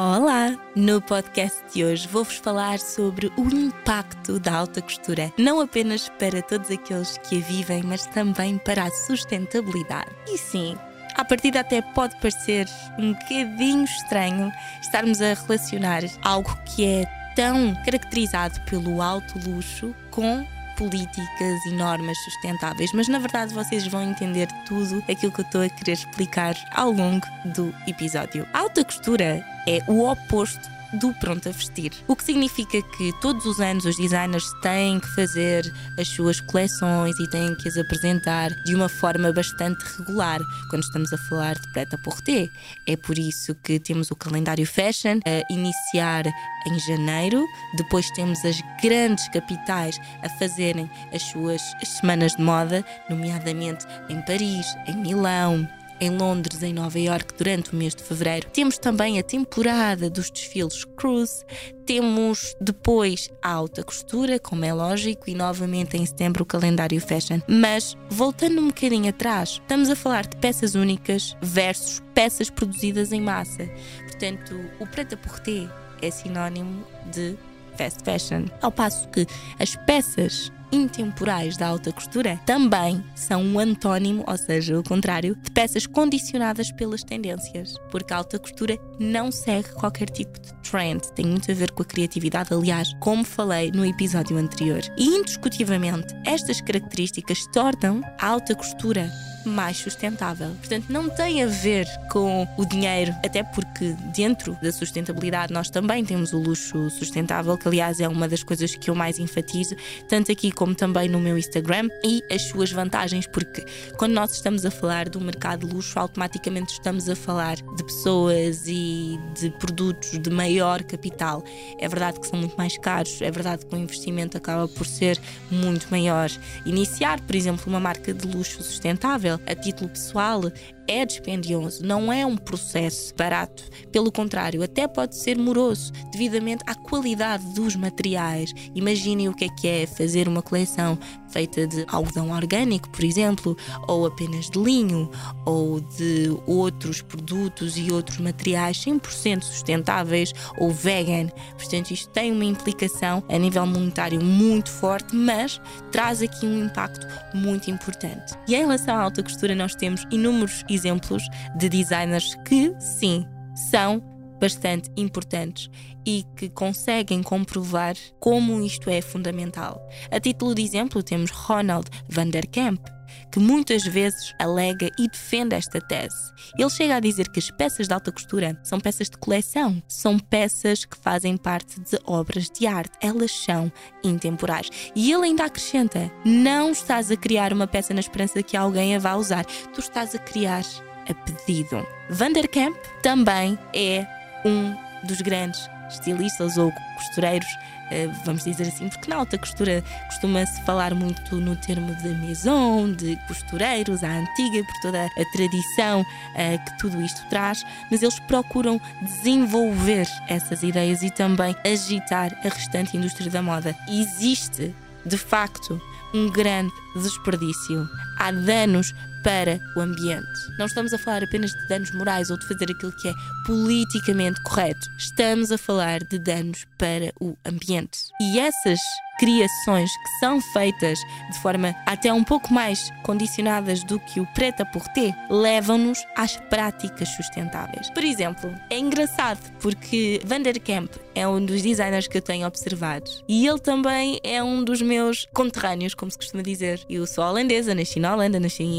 Olá! No podcast de hoje vou-vos falar sobre o impacto da alta costura, não apenas para todos aqueles que a vivem, mas também para a sustentabilidade. E sim, à partida até pode parecer um bocadinho estranho estarmos a relacionar algo que é tão caracterizado pelo alto luxo com políticas e normas sustentáveis, mas na verdade vocês vão entender tudo aquilo que eu estou a querer explicar ao longo do episódio. A alta costura é o oposto do pronto a vestir. O que significa que todos os anos os designers têm que fazer as suas coleções e têm que as apresentar de uma forma bastante regular quando estamos a falar de preta-porter. É por isso que temos o calendário fashion a iniciar em janeiro, depois temos as grandes capitais a fazerem as suas semanas de moda, nomeadamente em Paris, em Milão, em Londres, em Nova York, durante o mês de fevereiro. Temos também a temporada dos desfiles cruise. Temos depois a alta costura, como é lógico, e novamente em setembro o calendário fashion. Mas voltando um bocadinho atrás, estamos a falar de peças únicas versus peças produzidas em massa. Portanto, o prêt-à-porter é sinónimo de fast fashion. Ao passo que as peças intemporais da alta costura também são um antónimo, ou seja, o contrário, de peças condicionadas pelas tendências, porque a alta costura não segue qualquer tipo de trend, tem muito a ver com a criatividade, aliás, como falei no episódio anterior. E indiscutivelmente, estas características tornam a alta costura mais sustentável. Portanto, não tem a ver com o dinheiro, até porque dentro da sustentabilidade nós também temos o luxo sustentável, que aliás é uma das coisas que eu mais enfatizo, tanto aqui como também no meu Instagram, e as suas vantagens, porque quando nós estamos a falar do mercado de luxo, automaticamente estamos a falar de pessoas e de produtos de maior capital. É verdade que são muito mais caros, é verdade que o investimento acaba por ser muito maior. Iniciar, por exemplo, uma marca de luxo sustentável a título pessoal é dispendioso, não é um processo barato. Pelo contrário, até pode ser moroso, devidamente à qualidade dos materiais. Imaginem o que é que é fazer uma coleção feita de algodão orgânico, por exemplo, ou apenas de linho, ou de outros produtos e outros materiais 100% sustentáveis ou vegan. Portanto, isto tem uma implicação a nível monetário muito forte, mas traz aqui um impacto muito importante. E em relação à alta costura, nós temos inúmeros de designers que, sim, são bastante importantes e que conseguem comprovar como isto é fundamental. A título de exemplo, temos Ronald van der Kamp, que muitas vezes alega e defende esta tese. Ele chega a dizer que as peças de alta costura são peças de coleção, são peças que fazem parte de obras de arte, elas são intemporais. E ele ainda acrescenta: não estás a criar uma peça na esperança de que alguém a vá usar, tu estás a criar a pedido. Vanderkamp também é um dos grandes estilistas ou costureiros, vamos dizer assim, porque na alta costura costuma-se falar muito no termo de maison, de costureiros, à antiga, por toda a tradição eh, que tudo isto traz, mas eles procuram desenvolver essas ideias e também agitar a restante indústria da moda. Existe, de facto, um grande desperdício. Há danos para o ambiente. Não estamos a falar apenas de danos morais ou de fazer aquilo que é politicamente correto. Estamos a falar de danos para o ambiente. E essas criações que são feitas de forma até um pouco mais condicionadas do que o preta por T levam-nos às práticas sustentáveis. Por exemplo, é engraçado porque Vanderkamp é um dos designers que eu tenho observado e ele também é um dos meus conterrâneos, como se costuma dizer. Eu sou holandesa, nasci na Holanda, nasci em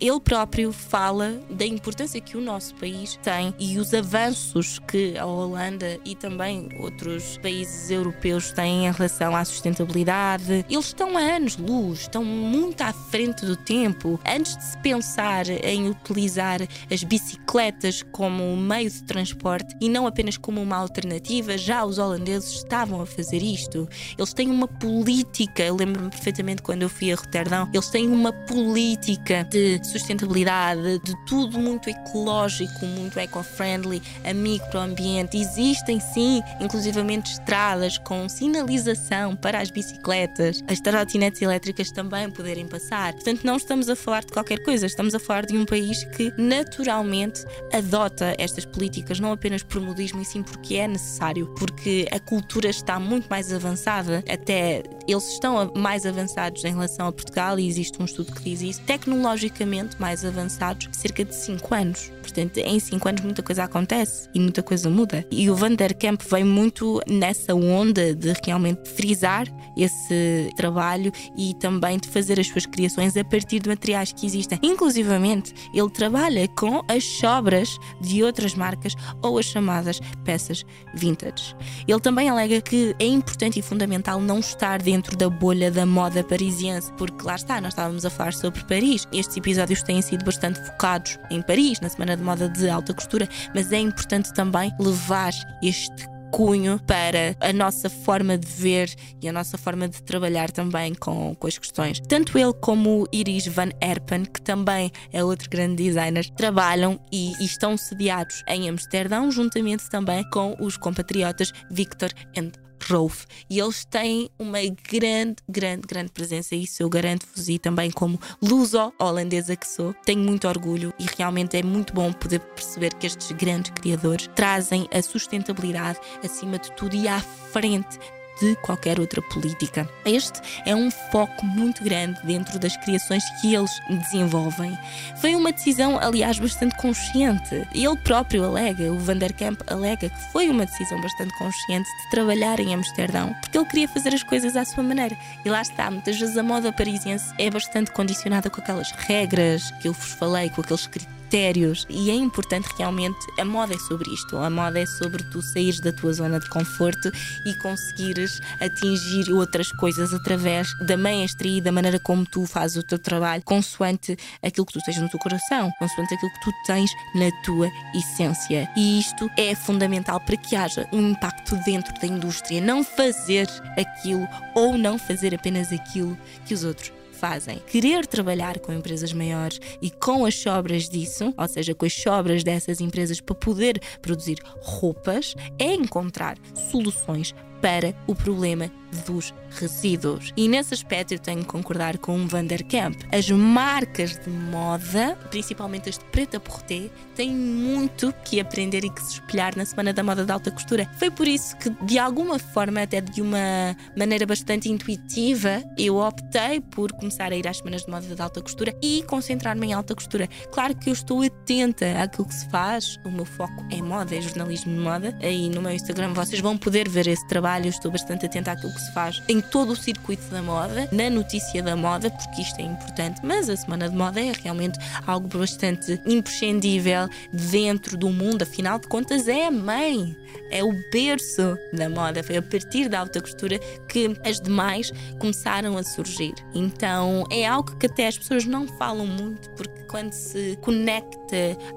Ele próprio fala da importância que o nosso país tem e os avanços que a Holanda e também outros países europeus têm em relação à sustentabilidade sustentabilidade. Eles estão a anos-luz, estão muito à frente do tempo. Antes de se pensar em utilizar as bicicletas como meio de transporte e não apenas como uma alternativa, já os holandeses estavam a fazer isto. Eles têm uma política, eu lembro-me perfeitamente quando eu fui a Roterdão, eles têm uma política de sustentabilidade, de tudo muito ecológico, muito eco-friendly, amigo para o ambiente. Existem sim, inclusivamente estradas com sinalização para às bicicletas, as trotinetes elétricas também poderem passar. Portanto, não estamos a falar de qualquer coisa, estamos a falar de um país que naturalmente adota estas políticas, não apenas por modismo, e sim porque é necessário, porque a cultura está muito mais avançada, até eles estão mais avançados em relação a Portugal, e existe um estudo que diz isso, tecnologicamente mais avançados, cerca de 5 anos. Portanto, em 5 anos muita coisa acontece e muita coisa muda. E o Van der Kamp vem muito nessa onda de realmente frisar esse trabalho e também de fazer as suas criações a partir de materiais que existem. Inclusivamente, ele trabalha com as sobras de outras marcas ou as chamadas peças vintage. Ele também alega que é importante e fundamental não estar dentro da bolha da moda parisiense, porque lá está, nós estávamos a falar sobre Paris. Estes episódios têm sido bastante focados em Paris, na Semana de Moda de Alta Costura, mas é importante também levar este cunho para a nossa forma de ver e a nossa forma de trabalhar também com, com as questões. Tanto ele como Iris Van Herpen, que também é outro grande designer, trabalham e, e estão sediados em Amsterdão, juntamente também com os compatriotas Victor and Rolf. E eles têm uma grande, grande, grande presença. Isso eu garanto-vos. E também, como luso-holandesa que sou, tenho muito orgulho e realmente é muito bom poder perceber que estes grandes criadores trazem a sustentabilidade acima de tudo e à frente de qualquer outra política. Este é um foco muito grande dentro das criações que eles desenvolvem. Foi uma decisão, aliás, bastante consciente. Ele próprio alega, o Vanderkamp alega que foi uma decisão bastante consciente de trabalhar em Amsterdão, porque ele queria fazer as coisas à sua maneira. E lá está, muitas vezes a moda parisiense é bastante condicionada com aquelas regras que eu vos falei, com aqueles critérios critérios. E é importante realmente, a moda é sobre isto. A moda é sobre tu saíres da tua zona de conforto e conseguires atingir outras coisas através da maestria e da maneira como tu fazes o teu trabalho, consoante aquilo que tu tens no teu coração, consoante aquilo que tu tens na tua essência. E isto é fundamental para que haja um impacto dentro da indústria. Não fazer aquilo ou não fazer apenas aquilo que os outros fazem. Querer trabalhar com empresas maiores e com as sobras disso, ou seja, com as sobras dessas empresas para poder produzir roupas, é encontrar soluções para o problema dos resíduos. E nesse aspecto eu tenho que concordar com o Vanderkamp. As marcas de moda, principalmente as de Preta Porté, têm muito que aprender e que se espelhar na Semana da Moda de Alta Costura. Foi por isso que, de alguma forma, até de uma maneira bastante intuitiva, eu optei por começar a ir às Semanas de Moda de Alta Costura e concentrar-me em alta costura. Claro que eu estou atenta àquilo que se faz, o meu foco é moda, é jornalismo de moda. Aí no meu Instagram vocês vão poder ver esse trabalho, eu estou bastante atenta àquilo que se faz em todo o circuito da moda, na notícia da moda, porque isto é importante, mas a Semana de Moda é realmente algo bastante imprescindível dentro do mundo, afinal de contas, é a mãe, é o berço da moda. Foi a partir da alta costura que as demais começaram a surgir. Então é algo que até as pessoas não falam muito, porque quando se conecta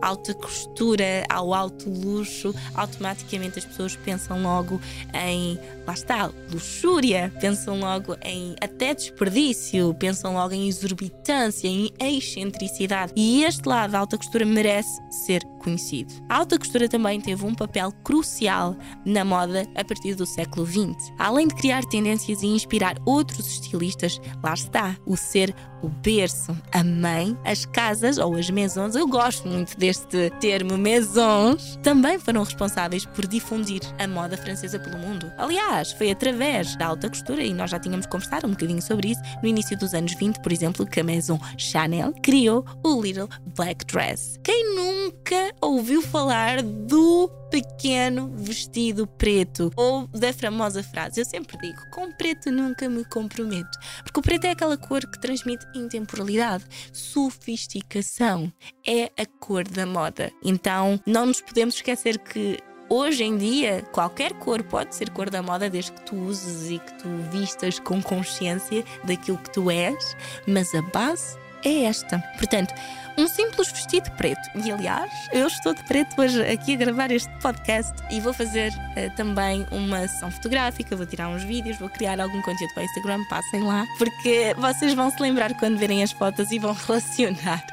alta costura ao alto luxo, automaticamente as pessoas pensam logo em, lá está, luxúria, pensam logo em até desperdício, pensam logo em exorbitância, em excentricidade. E este lado da alta costura merece ser conhecido. A alta costura também teve um papel crucial na moda a partir do século XX. Além de criar tendências e inspirar outros estilistas, lá está, o ser o berço, a mãe, as casas ou as maisons, eu gosto muito deste termo maisons, também foram responsáveis por difundir a moda francesa pelo mundo. Aliás, foi através da alta costura, e nós já tínhamos conversado um bocadinho sobre isso, no início dos anos 20, por exemplo, que a Maison Chanel criou o Little Black Dress. Quem nunca ouviu falar do pequeno vestido preto ou da famosa frase. Eu sempre digo: com preto nunca me comprometo. Porque o preto é aquela cor que transmite intemporalidade, sofisticação. É a cor da moda. Então não nos podemos esquecer que Hoje em dia, qualquer cor pode ser cor da moda desde que tu uses e que tu vistas com consciência daquilo que tu és, mas a base é esta. Portanto, um simples vestido preto. E aliás, eu estou de preto hoje aqui a gravar este podcast e vou fazer uh, também uma sessão fotográfica, vou tirar uns vídeos, vou criar algum conteúdo para Instagram, passem lá, porque vocês vão se lembrar quando verem as fotos e vão relacionar.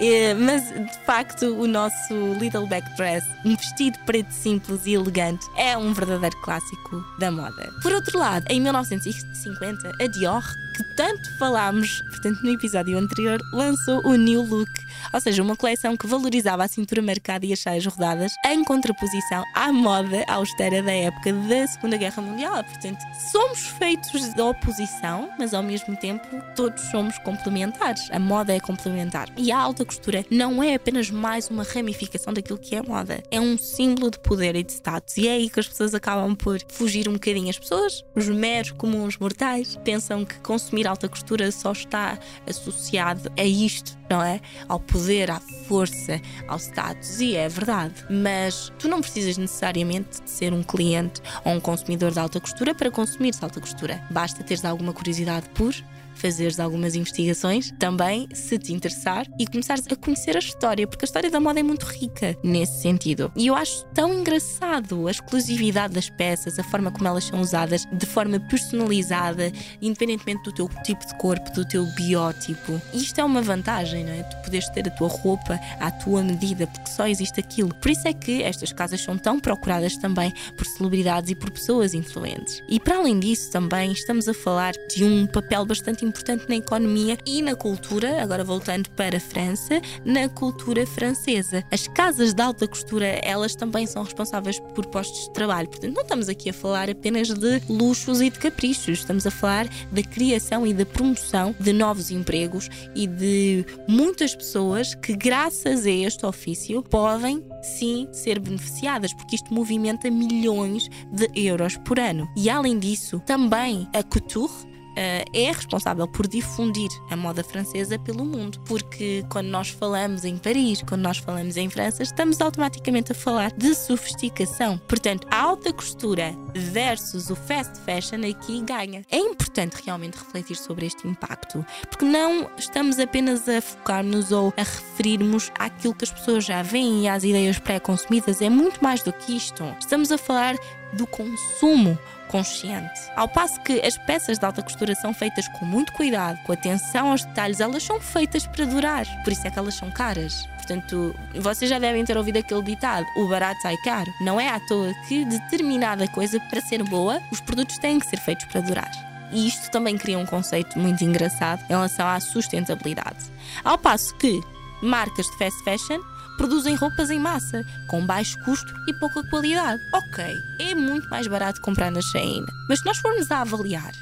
É, mas de facto, o nosso Little Back Dress, um vestido preto simples e elegante, é um verdadeiro clássico da moda. Por outro lado, em 1950, a Dior, que tanto falámos, portanto, no episódio anterior, lançou o New Look ou seja, uma coleção que valorizava a cintura marcada e as saias rodadas, em contraposição à moda austera da época da Segunda Guerra Mundial. Portanto, somos feitos de oposição, mas ao mesmo tempo todos somos complementares. A moda é complementar. E a alta costura não é apenas mais uma ramificação daquilo que é moda, é um símbolo de poder e de status. E é aí que as pessoas acabam por fugir um bocadinho. As pessoas, os meros comuns mortais, pensam que consumir alta costura só está associado a isto, não é? Ao poder, à força, ao status, e é verdade. Mas tu não precisas necessariamente de ser um cliente ou um consumidor de alta costura para consumir alta costura. Basta teres alguma curiosidade por fazeres algumas investigações, também se te interessar e começares a conhecer a história, porque a história da moda é muito rica nesse sentido. E eu acho tão engraçado a exclusividade das peças, a forma como elas são usadas de forma personalizada, independentemente do teu tipo de corpo, do teu biótipo. E isto é uma vantagem, não é? Tu poderes ter a tua roupa à tua medida, porque só existe aquilo. Por isso é que estas casas são tão procuradas também por celebridades e por pessoas influentes. E para além disso, também estamos a falar de um papel bastante importante na economia e na cultura, agora voltando para a França, na cultura francesa. As casas de alta costura, elas também são responsáveis por postos de trabalho. Portanto, não estamos aqui a falar apenas de luxos e de caprichos, estamos a falar da criação e da promoção de novos empregos e de muitas pessoas que, graças a este ofício, podem sim ser beneficiadas, porque isto movimenta milhões de euros por ano. E além disso, também a couture é responsável por difundir a moda francesa pelo mundo. Porque quando nós falamos em Paris, quando nós falamos em França, estamos automaticamente a falar de sofisticação. Portanto, a alta costura versus o fast fashion aqui ganha. É importante realmente refletir sobre este impacto, porque não estamos apenas a focar-nos ou a referirmos àquilo que as pessoas já veem e às ideias pré-consumidas, é muito mais do que isto. Estamos a falar do consumo consciente. Ao passo que as peças de alta costura são feitas com muito cuidado, com atenção aos detalhes, elas são feitas para durar. Por isso é que elas são caras. Portanto, vocês já devem ter ouvido aquele ditado: o barato sai caro. Não é à toa que determinada coisa, para ser boa, os produtos têm que ser feitos para durar. E isto também cria um conceito muito engraçado em relação à sustentabilidade. Ao passo que marcas de fast fashion produzem roupas em massa, com baixo custo e pouca qualidade. Ok, é muito mais barato comprar na Shein, mas se nós formos a avaliar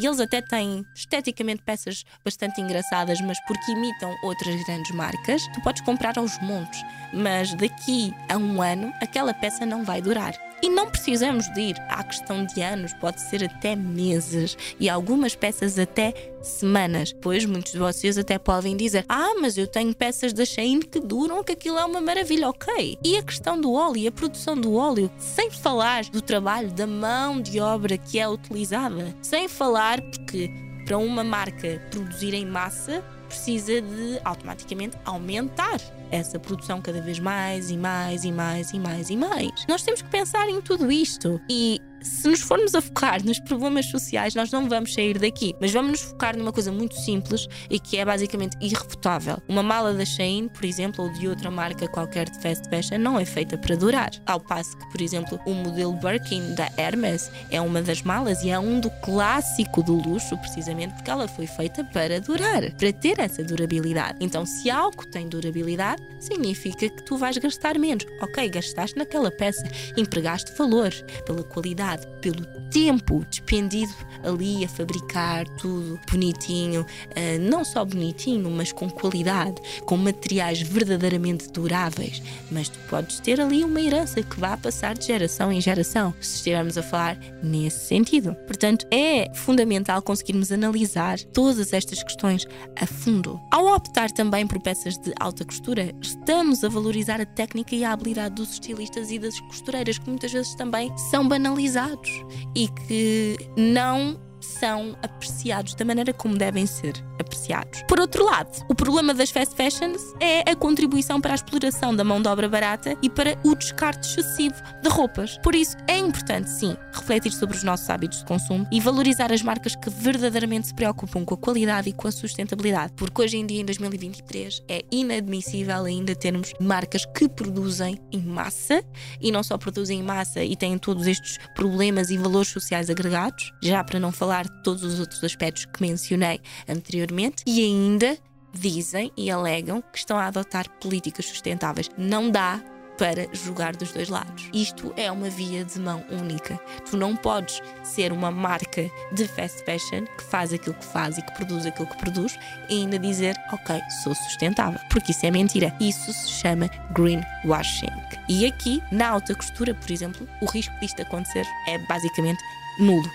e eles até têm esteticamente peças bastante engraçadas, mas porque imitam outras grandes marcas, tu podes comprar aos montes, mas daqui a um ano aquela peça não vai durar. E não precisamos de ir à questão de anos, pode ser até meses e algumas peças até semanas. Pois muitos de vocês até podem dizer: Ah, mas eu tenho peças da Shein que duram, que aquilo é uma maravilha, ok. E a questão do óleo, a produção do óleo, sem falar do trabalho, da mão de obra que é utilizada, sem falar porque para uma marca produzir em massa precisa de automaticamente aumentar essa produção cada vez mais e mais e mais e mais e mais. Nós temos que pensar em tudo isto e se nos formos a focar nos problemas sociais, nós não vamos sair daqui, mas vamos nos focar numa coisa muito simples e que é basicamente irrefutável. Uma mala da Shein, por exemplo, ou de outra marca qualquer de fast fashion, não é feita para durar. Ao passo que, por exemplo, o modelo Birkin da Hermes é uma das malas e é um do clássico do luxo, precisamente porque ela foi feita para durar, para ter essa durabilidade. Então, se algo tem durabilidade, significa que tu vais gastar menos. Ok, gastaste naquela peça, empregaste valor pela qualidade pelo tempo despendido ali a fabricar tudo bonitinho, uh, não só bonitinho, mas com qualidade, com materiais verdadeiramente duráveis. Mas tu podes ter ali uma herança que vai passar de geração em geração, se estivermos a falar nesse sentido. Portanto, é fundamental conseguirmos analisar todas estas questões a fundo. Ao optar também por peças de alta costura, estamos a valorizar a técnica e a habilidade dos estilistas e das costureiras, que muitas vezes também são banalizadas e que não são apreciados da maneira como devem ser apreciados. Por outro lado, o problema das fast fashions é a contribuição para a exploração da mão de obra barata e para o descarte excessivo de roupas. Por isso, é importante, sim, refletir sobre os nossos hábitos de consumo e valorizar as marcas que verdadeiramente se preocupam com a qualidade e com a sustentabilidade. Porque hoje em dia, em 2023, é inadmissível ainda termos marcas que produzem em massa e não só produzem em massa e têm todos estes problemas e valores sociais agregados, já para não falar de todos os outros aspectos que mencionei anteriormente, e ainda dizem e alegam que estão a adotar políticas sustentáveis. Não dá para jogar dos dois lados. Isto é uma via de mão única. Tu não podes ser uma marca de fast fashion que faz aquilo que faz e que produz aquilo que produz e ainda dizer, ok, sou sustentável. Porque isso é mentira. Isso se chama greenwashing. E aqui, na alta costura, por exemplo, o risco disto acontecer é basicamente nulo.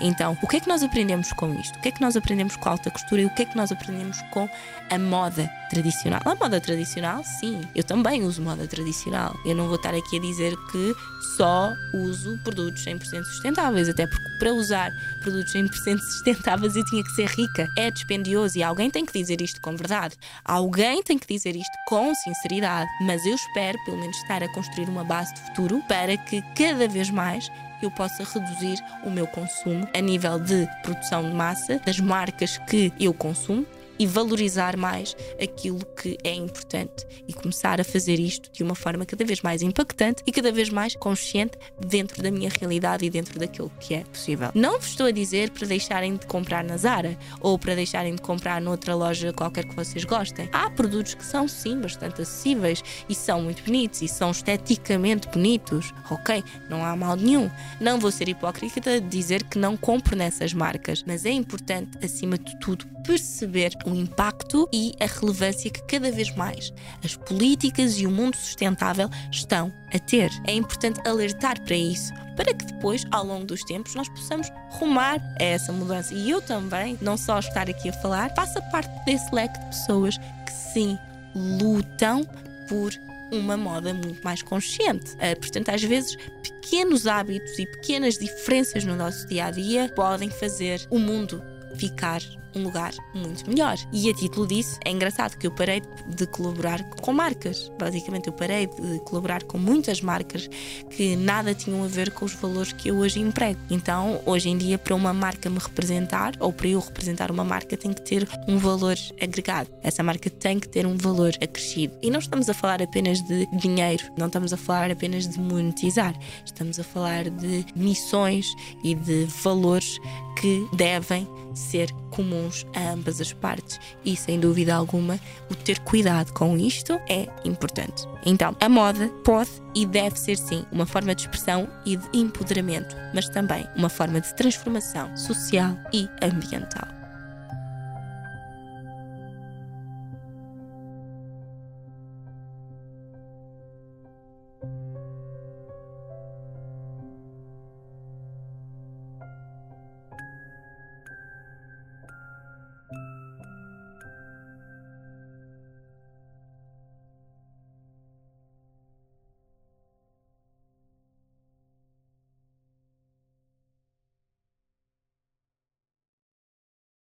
Então, o que é que nós aprendemos com isto? O que é que nós aprendemos com a alta costura e o que é que nós aprendemos com a moda tradicional? A moda tradicional, sim, eu também uso moda tradicional. Eu não vou estar aqui a dizer que só uso produtos 100% sustentáveis, até porque para usar produtos 100% sustentáveis eu tinha que ser rica. É dispendioso e alguém tem que dizer isto com verdade. Alguém tem que dizer isto com sinceridade. Mas eu espero, pelo menos, estar a construir uma base de futuro para que cada vez mais eu possa reduzir o meu consumo a nível de produção de massa, das marcas que eu consumo e valorizar mais aquilo que é importante e começar a fazer isto de uma forma cada vez mais impactante e cada vez mais consciente dentro da minha realidade e dentro daquilo que é possível. Não vos estou a dizer para deixarem de comprar na Zara ou para deixarem de comprar noutra loja qualquer que vocês gostem. Há produtos que são sim bastante acessíveis e são muito bonitos e são esteticamente bonitos, ok? Não há mal nenhum. Não vou ser hipócrita de dizer que não compro nessas marcas, mas é importante, acima de tudo, perceber o impacto e a relevância que cada vez mais as políticas e o mundo sustentável estão a ter. É importante alertar para isso, para que depois, ao longo dos tempos, nós possamos rumar a essa mudança. E eu também, não só estar aqui a falar, faça parte desse leque de pessoas que sim lutam por uma moda muito mais consciente. Uh, portanto, às vezes, pequenos hábitos e pequenas diferenças no nosso dia a dia podem fazer o mundo ficar um lugar muito melhor. E a título disso, é engraçado que eu parei de colaborar com marcas. Basicamente, eu parei de colaborar com muitas marcas que nada tinham a ver com os valores que eu hoje emprego. Então, hoje em dia, para uma marca me representar, ou para eu representar uma marca, tem que ter um valor agregado. Essa marca tem que ter um valor acrescido. E não estamos a falar apenas de dinheiro, não estamos a falar apenas de monetizar, estamos a falar de missões e de valores que devem ser comuns a ambas as partes e, sem dúvida alguma, o ter cuidado com isto é importante. Então, a moda pode e deve ser sim uma forma de expressão e de empoderamento, mas também uma forma de transformação social e ambiental.